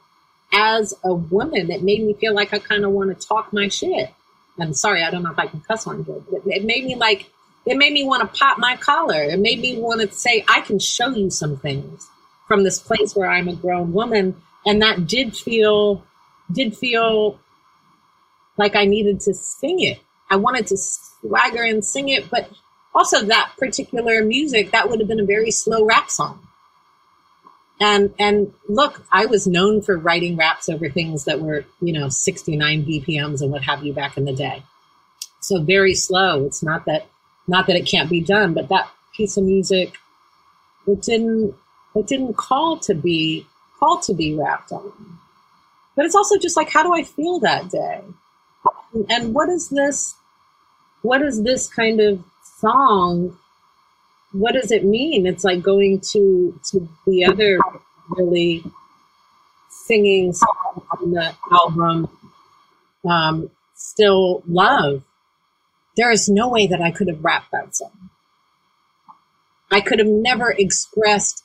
as a woman. It made me feel like I kind of want to talk my shit. I'm sorry, I don't know if I can cuss on here, but it made me like it made me want to pop my collar. It made me want to say, I can show you some things from this place where I'm a grown woman and that did feel did feel like I needed to sing it. I wanted to swagger and sing it, but also that particular music that would have been a very slow rap song. And and look, I was known for writing raps over things that were, you know, 69 BPMs and what have you back in the day. So very slow. It's not that not that it can't be done, but that piece of music it didn't it didn't call to be called to be wrapped on. But it's also just like, how do I feel that day? And what is this? What is this kind of song? What does it mean? It's like going to to the other really singing song on the album, um, "Still Love." There is no way that I could have rapped that song. I could have never expressed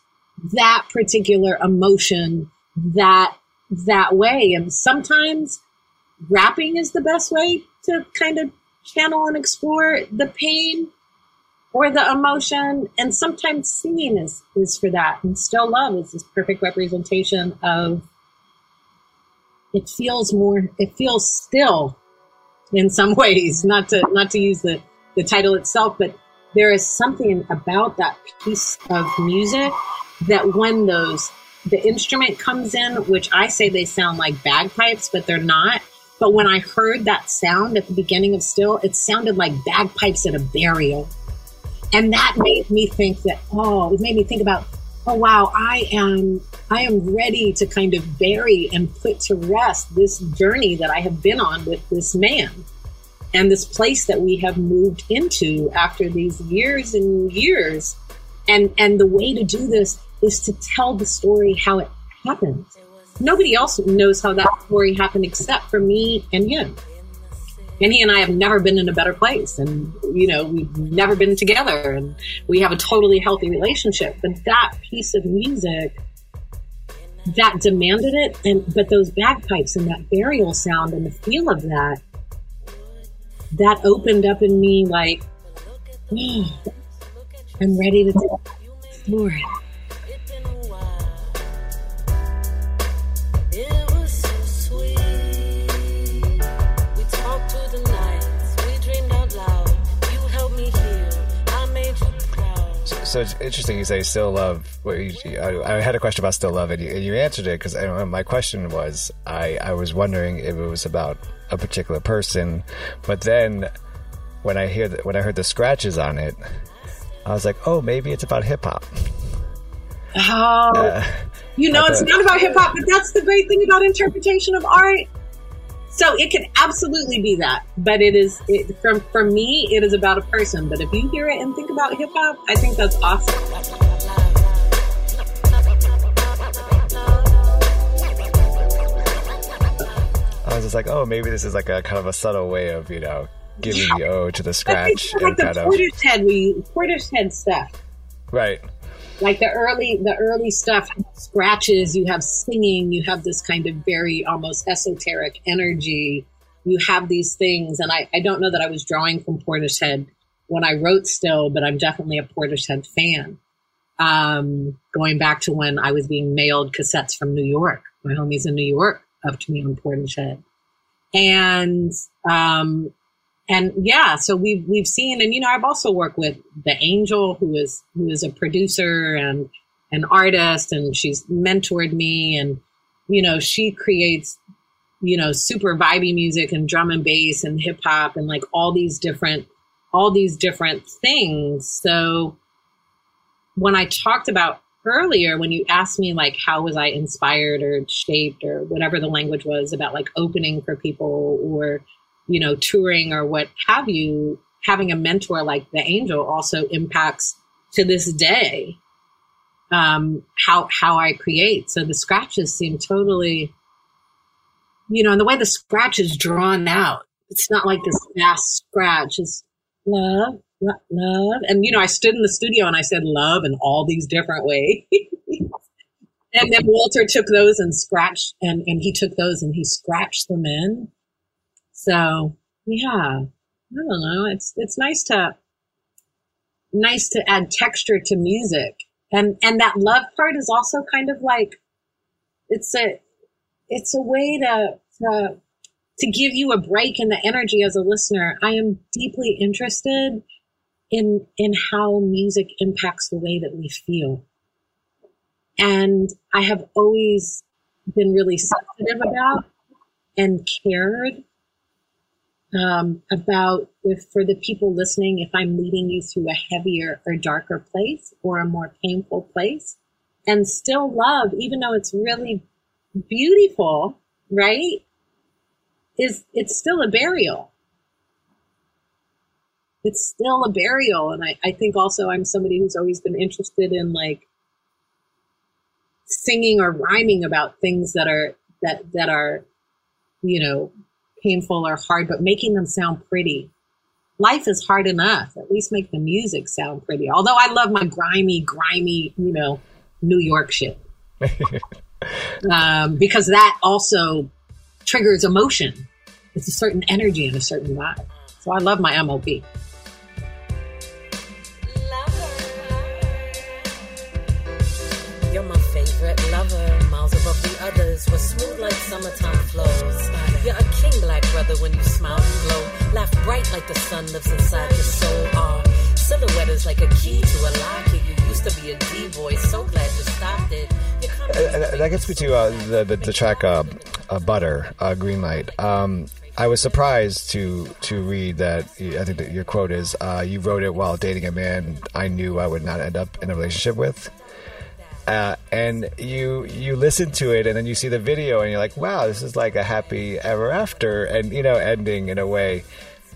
that particular emotion that that way. And sometimes rapping is the best way to kind of channel and explore the pain or the emotion. And sometimes singing is, is for that. And Still Love is this perfect representation of it feels more, it feels still in some ways, not to, not to use the, the title itself, but there is something about that piece of music that when those the instrument comes in, which I say they sound like bagpipes, but they're not. But when I heard that sound at the beginning of Still, it sounded like bagpipes at a burial. And that made me think that, oh, it made me think about, oh wow, I am I am ready to kind of bury and put to rest this journey that I have been on with this man and this place that we have moved into after these years and years. And and the way to do this is to tell the story how it happened. Nobody else knows how that story happened except for me and him. And he and I have never been in a better place. And, you know, we've never been together and we have a totally healthy relationship. But that piece of music that demanded it, and but those bagpipes and that burial sound and the feel of that, that opened up in me like, I'm ready to explore it. so it's interesting you say still love. You, I, I, had a question about still love, and you, and you answered it because my question was I, I was wondering if it was about a particular person, but then when I hear that when I heard the scratches on it, I was like, oh, maybe it's about hip hop. Oh, uh, you know, it's not about hip hop, but that's the great thing about interpretation of art so it can absolutely be that, but it is it, for for me. It is about a person. But if you hear it and think about hip hop, I think that's awesome. I was just like, oh, maybe this is like a kind of a subtle way of you know giving yeah. the O to the scratch. like the Portishead, we Portishead stuff. Right. like the early the early stuff scratches you have singing you have this kind of very almost esoteric energy you have these things and i, I don't know that i was drawing from portishead when i wrote still but i'm definitely a portishead fan um, going back to when i was being mailed cassettes from new york my homies in new york up to me on portishead and um, and yeah, so we've we've seen, and you know, I've also worked with the Angel, who is who is a producer and an artist, and she's mentored me, and you know, she creates you know super vibey music and drum and bass and hip hop and like all these different all these different things. So when I talked about earlier, when you asked me like how was I inspired or shaped or whatever the language was about like opening for people or you know, touring or what have you, having a mentor like the angel also impacts to this day um, how how I create. So the scratches seem totally, you know, and the way the scratch is drawn out, it's not like this fast scratch. It's love, love, love, and you know, I stood in the studio and I said love in all these different ways. and then Walter took those and scratched, and and he took those and he scratched them in. So yeah, I don't know. It's it's nice to nice to add texture to music, and and that love part is also kind of like it's a it's a way to to to give you a break in the energy as a listener. I am deeply interested in in how music impacts the way that we feel. And I have always been really sensitive about and cared um, about if for the people listening, if I'm leading you through a heavier or darker place or a more painful place, and still love, even though it's really beautiful, right? Is it's still a burial. It's still a burial. And I, I think also I'm somebody who's always been interested in like singing or rhyming about things that are that that are, you know, painful or hard, but making them sound pretty. Life is hard enough. At least make the music sound pretty. Although I love my grimy, grimy, you know, New York shit. um, because that also triggers emotion. It's a certain energy and a certain vibe. So I love my MOP. You're my favorite lover, miles above the others, with smooth like summertime flows. You're a king, brother, when you smile and glow. Laugh bright like the sun lives inside your soul. Silhouette is like a key to a lock. You used to be a D-boy, so glad you stopped it. Uh, that gets me to uh, the, the, the track uh, uh "Butter," uh, "Green Light." Um, I was surprised to to read that. I think that your quote is, uh, "You wrote it while dating a man I knew I would not end up in a relationship with." Uh, and you you listen to it and then you see the video and you're like wow this is like a happy ever after and you know ending in a way.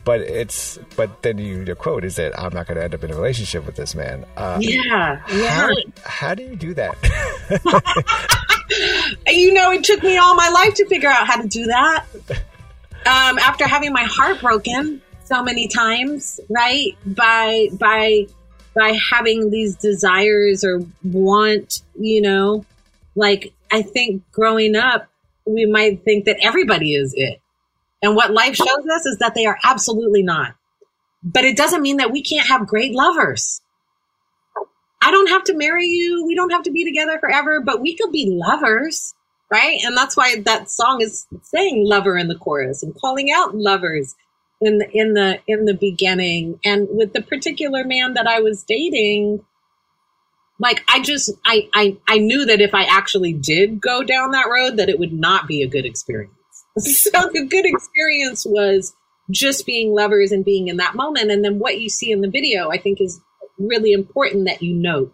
But it's but then you your quote is that i'm not going to end up in a relationship with this man. Uh, yeah yeah. how, how do you do that? You know it took me all my life to figure out how to do that. Um, after having my heart broken so many times right by by by having these desires or want, you know, like I think growing up, we might think that everybody is it. And what life shows us is that they are absolutely not. But it doesn't mean that we can't have great lovers. I don't have to marry you. We don't have to be together forever, but we could be lovers, right? And that's why that song is saying lover in the chorus and calling out lovers in the in the in the beginning and with the particular man that I was dating like I just I I I knew that if I actually did go down that road that it would not be a good experience. So the good experience was just being lovers and being in that moment and then what you see in the video I think is really important that you note.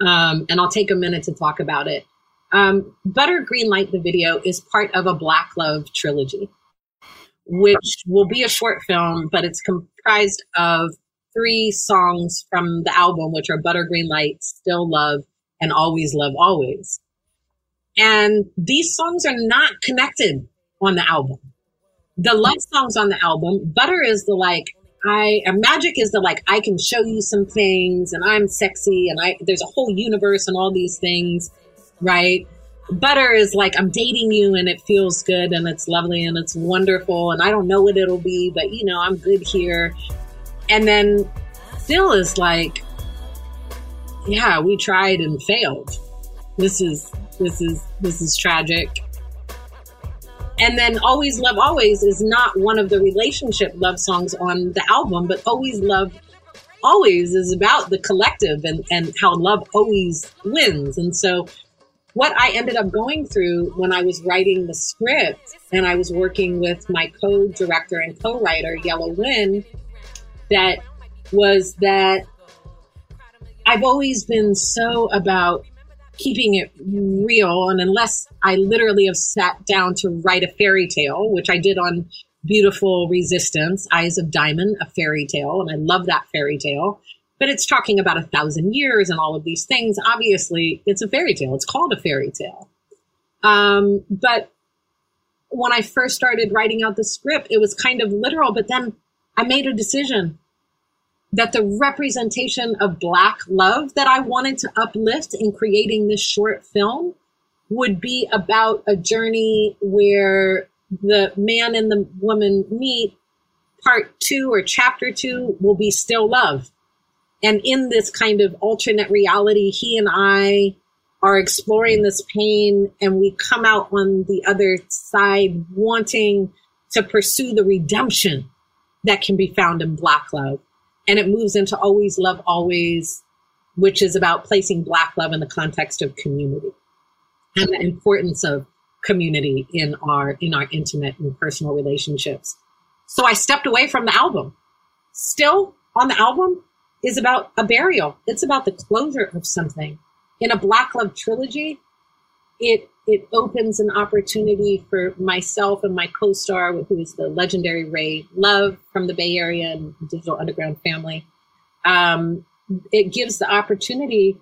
Um, and I'll take a minute to talk about it. Um, Butter Green Light, the video, is part of a Black Love trilogy which will be a short film, but it's comprised of three songs from the album, which are Butter Green Light, Still Love, and Always Love Always. And these songs are not connected on the album. The love songs on the album, Butter is the like I magic is the like I can show you some things and I'm sexy and I there's a whole universe and all these things, right? Butter is like I'm dating you and it feels good and it's lovely and it's wonderful and I don't know what it'll be, but you know, I'm good here. And then still is like, yeah, we tried and failed. This is this is this is tragic and then Always Love Always is not one of the relationship love songs on the album, but Always Love Always is about the collective and, and how love always wins. And so what I ended up going through when I was writing the script and I was working with my co-director and co-writer, Yellow Wind, that was that I've always been so about keeping it real. And unless I literally have sat down to write a fairy tale, which I did on Beautiful Resistance, Eyes of Diamond, a fairy tale, and I love that fairy tale. But it's talking about a thousand years and all of these things. Obviously, it's a fairy tale. It's called a fairy tale. Um, but when I first started writing out the script, it was kind of literal. But then I made a decision that the representation of Black love that I wanted to uplift in creating this short film would be about a journey where the man and the woman meet. Part two or chapter two will be still love. And in this kind of alternate reality, he and I are exploring this pain and we come out on the other side wanting to pursue the redemption that can be found in Black love. And it moves into always love always which is about placing black love in the context of community and the importance of community in our in our intimate and personal relationships. So i stepped away from the album. Still on the album is about a burial it's about the closure of something in a black love trilogy it it opens an opportunity for myself and my co-star, who is the legendary Ray Luv from the Bay Area and Digital Underground family. Um, it gives the opportunity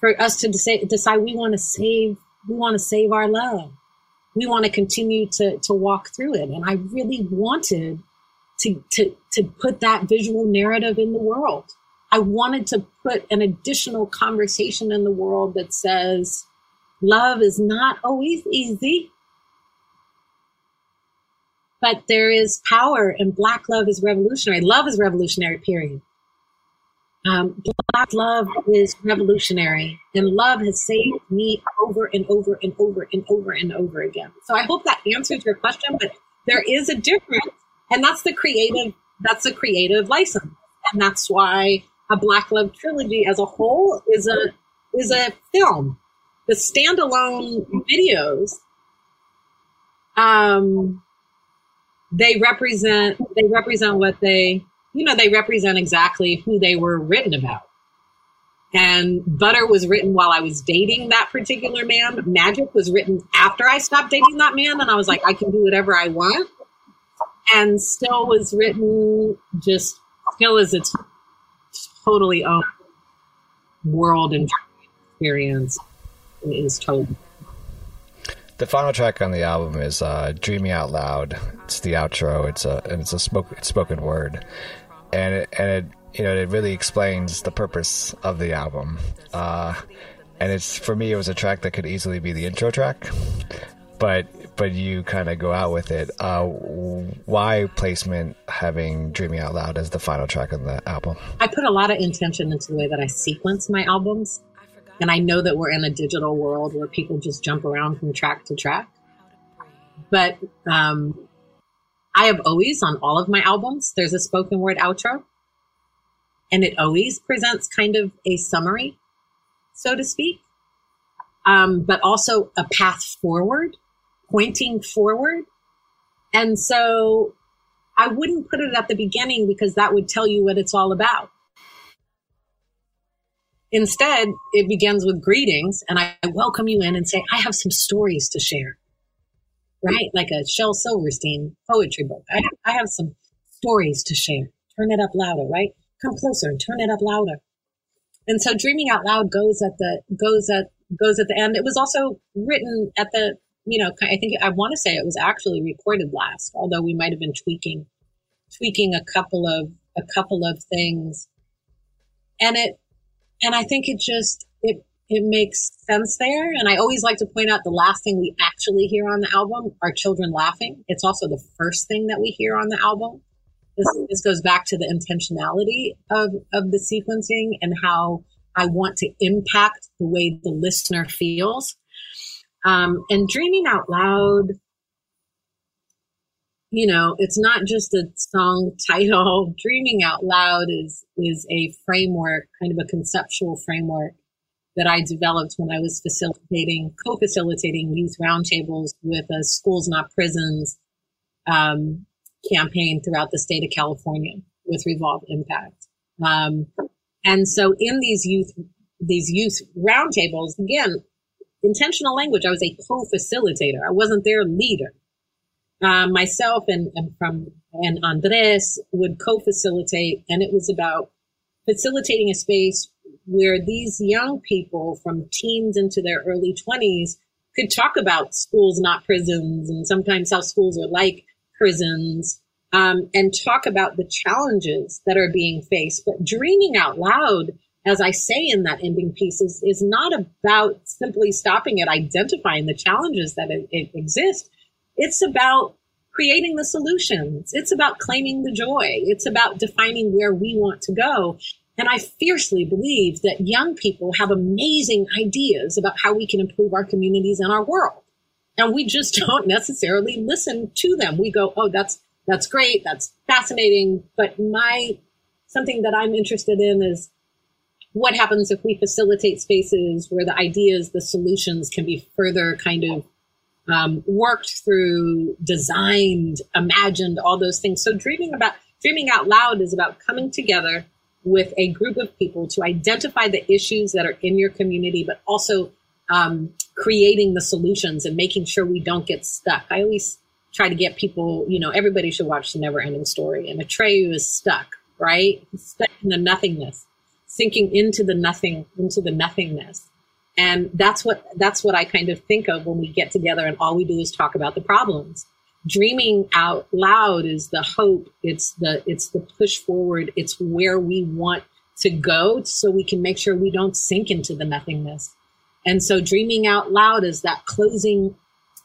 for us to decide, decide we want to save, we want to save our love. We want to continue to to walk through it, and I really wanted to to to put that visual narrative in the world. I wanted to put an additional conversation in the world that says Love is not always easy, but there is power, and Black love is revolutionary. Love is revolutionary, period. Um, black love is revolutionary, and love has saved me over and over and over and over and over again. So I hope that answers your question, but there is a difference, and that's the creative. That's a creative license, and that's why a Black Love trilogy as a whole is a is a film. The standalone videos um they represent they represent what they you know they represent exactly who they were written about. And butter was written while i was dating that particular man. Magic was written after i stopped dating that man. And i was like i can do whatever i want and still was written just still as its totally own world and experience is told. The final track on the album is uh, "Dreaming Out Loud." It's the outro. It's a and it's a spoke, it's spoken word, and it, and it you know it really explains the purpose of the album. Uh, and it's for me, it was a track that could easily be the intro track, but but you kind of go out with it. Uh, why placement having "Dreaming Out Loud" as the final track on the album? I put a lot of intention into the way that I sequence my albums. And I know that we're in a digital world where people just jump around from track to track. But um, I have always on all of my albums, there's a spoken word outro. And it always presents kind of a summary, so to speak, um, but also a path forward, pointing forward. And so I wouldn't put it at the beginning because that would tell you what it's all about. Instead, it begins with greetings and I welcome you in and say, I have some stories to share, right? Like a Shel Silverstein poetry book. I, I have some stories to share. Turn it up louder, right? Come closer and turn it up louder. And so dreaming out loud goes at the, goes at, goes at the end. It was also written at the, you know, I think I want to say it was actually recorded last, although we might have been tweaking tweaking a couple of a couple of things, and it and I think it just it it makes sense there. And I always like to point out the last thing we actually hear on the album are children laughing. It's also the first thing that we hear on the album. This, this goes back to the intentionality of, of the sequencing and how I want to impact the way the listener feels. Um, and dreaming out loud, you know, it's not just a song title. Dreaming out loud is is a framework, kind of a conceptual framework that I developed when I was facilitating, co-facilitating youth roundtables with a schools not prisons um, campaign throughout the state of California with Revolve Impact. Um, and so in these youth, these youth roundtables, again, intentional language, I was a co-facilitator. I wasn't their leader. Um, myself and, and from and Andres would co-facilitate, and it was about facilitating a space where these young people from teens into their early 20s could talk about schools not prisons and sometimes how schools are like prisons um, and talk about the challenges that are being faced. But dreaming out loud, as I say in that ending piece, is, is not about simply stopping at identifying the challenges that it, it exist. It's about creating the solutions. It's about claiming the joy. It's about defining where we want to go. And I fiercely believe that young people have amazing ideas about how we can improve our communities and our world. And we just don't necessarily listen to them. We go, oh, that's, that's great. That's fascinating. But my, something that I'm interested in is what happens if we facilitate spaces where the ideas, the solutions can be further kind of um, worked through, designed, imagined, all those things. So dreaming about, dreaming out loud is about coming together with a group of people to identify the issues that are in your community, but also um, creating the solutions and making sure we don't get stuck. I always try to get people, you know, everybody should watch the never ending story. And Atreyu is stuck, right? He's stuck in the nothingness, sinking into the nothing, into the nothingness. And that's what, that's what I kind of think of when we get together and all we do is talk about the problems. Dreaming out loud is the hope. It's the it's the push forward. It's where we want to go so we can make sure we don't sink into the nothingness. And so dreaming out loud is that closing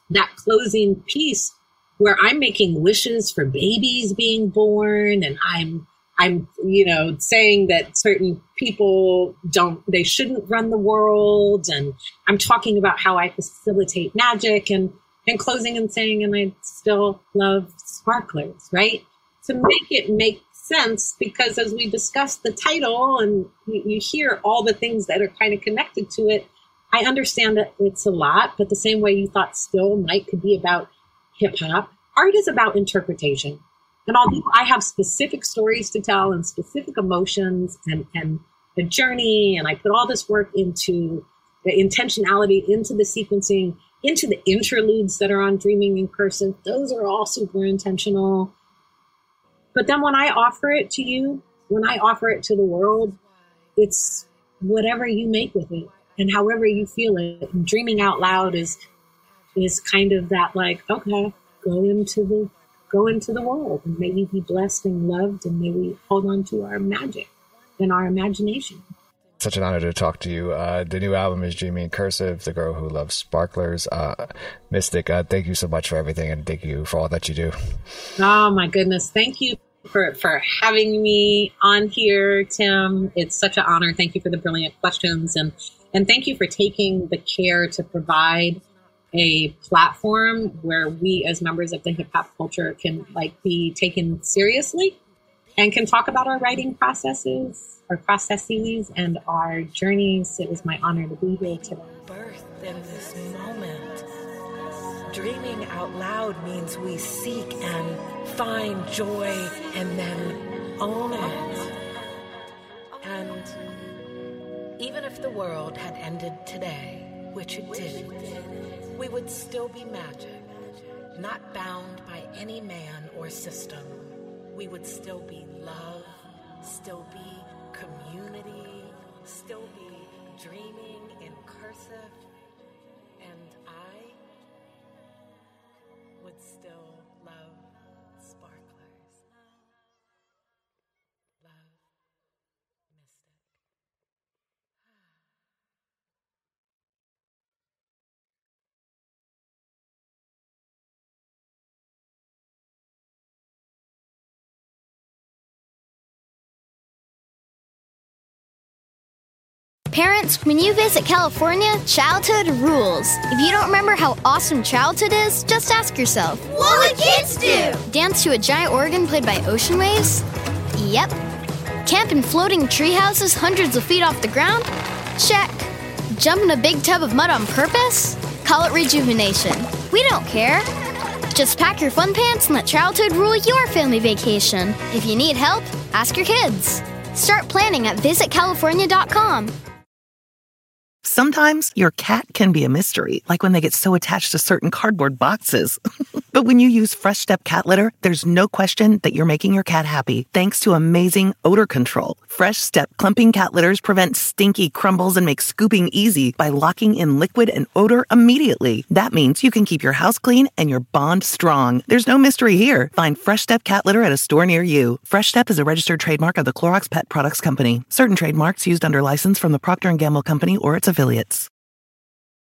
that closing piece where i'm making wishes for babies being born and i'm i'm you know saying that certain people don't they shouldn't run the world and i'm talking about how i facilitate magic and and closing and saying, and I still love sparklers, right? To make it make sense, because as we discussed the title and you, hear all the things that are kind of connected to it, I understand that it's a lot, but the same way you thought still might could be about hip hop, art is about interpretation. And although I have specific stories to tell and specific emotions and, and the journey, and I put all this work into the intentionality into the sequencing, into the interludes that are on Dreaming in Cursive. Those are all super intentional. But then when I offer it to you, when I offer it to the world, it's whatever you make with it and however you feel it. And dreaming out loud is is kind of that like, okay, go into the go into the world and may we be blessed and loved and may we hold on to our magic and our imagination such an honor to talk to you. Uh, the new album is Dreaming in Cursive, The Girl Who Loves Sparklers. Uh, Mystic, uh, thank you so much for everything and thank you for all that you do. Oh, my goodness. Thank you for, for having me on here, Tim. It's such an honor. Thank you for the brilliant questions and, and thank you for taking the care to provide a platform where we as members of the hip hop culture can like be taken seriously and can talk about our writing processes our processes and our journeys. It was my honor to be here today. Birth in this moment. Dreaming out loud means we seek and find joy and then own it. And even if the world had ended today, which it did, we would still be magic, not bound by any man or system. We would still be love, still be community, still be dreaming in cursive, and I would still Parents, when you visit California, childhood rules. If you don't remember how awesome childhood is, just ask yourself What would kids do? Dance to a giant organ played by ocean waves? Yep. Camp in floating tree houses hundreds of feet off the ground? Check. Jump in a big tub of mud on purpose? Call it rejuvenation. We don't care. Just pack your fun pants and let childhood rule your family vacation. If you need help, ask your kids. Start planning at visitcalifornia.com. Sometimes your cat can be a mystery, like when they get so attached to certain cardboard boxes. but when you use Fresh Step cat litter, there's no question that you're making your cat happy thanks to amazing odor control. Fresh Step clumping cat litters prevent stinky crumbles and make scooping easy by locking in liquid and odor immediately. That means you can keep your house clean and your bond strong. There's no mystery here. Find Fresh Step cat litter at a store near you. Fresh Step is a registered trademark of the Clorox Pet Products Company. Certain trademarks used under license from the Procter & Gamble Company or its affiliates.